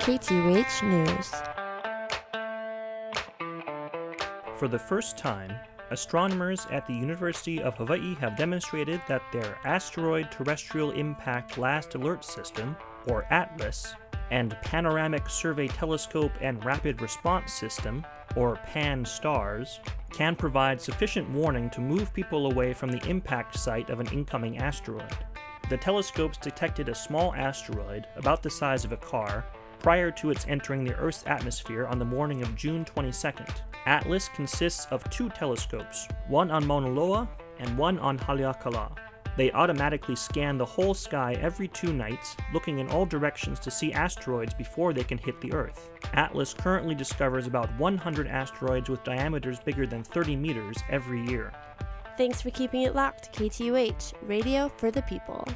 KTUH News. For the first time, astronomers at the University of Hawaii have demonstrated that their Asteroid Terrestrial Impact Last Alert System, or ATLAS, and Panoramic Survey Telescope and Rapid Response System, or Pan-STARRS, can provide sufficient warning to move people away from the impact site of an incoming asteroid. The telescopes detected a small asteroid, about the size of a car, prior to its entering the Earth's atmosphere on the morning of June 22nd. ATLAS consists of two telescopes, one on Mauna Loa and one on Haleakala. They automatically scan the whole sky every two nights, looking in all directions to see asteroids before they can hit the Earth. ATLAS currently discovers about 100 asteroids with diameters bigger than 30 meters every year. Thanks for keeping it locked, KTUH, radio for the people.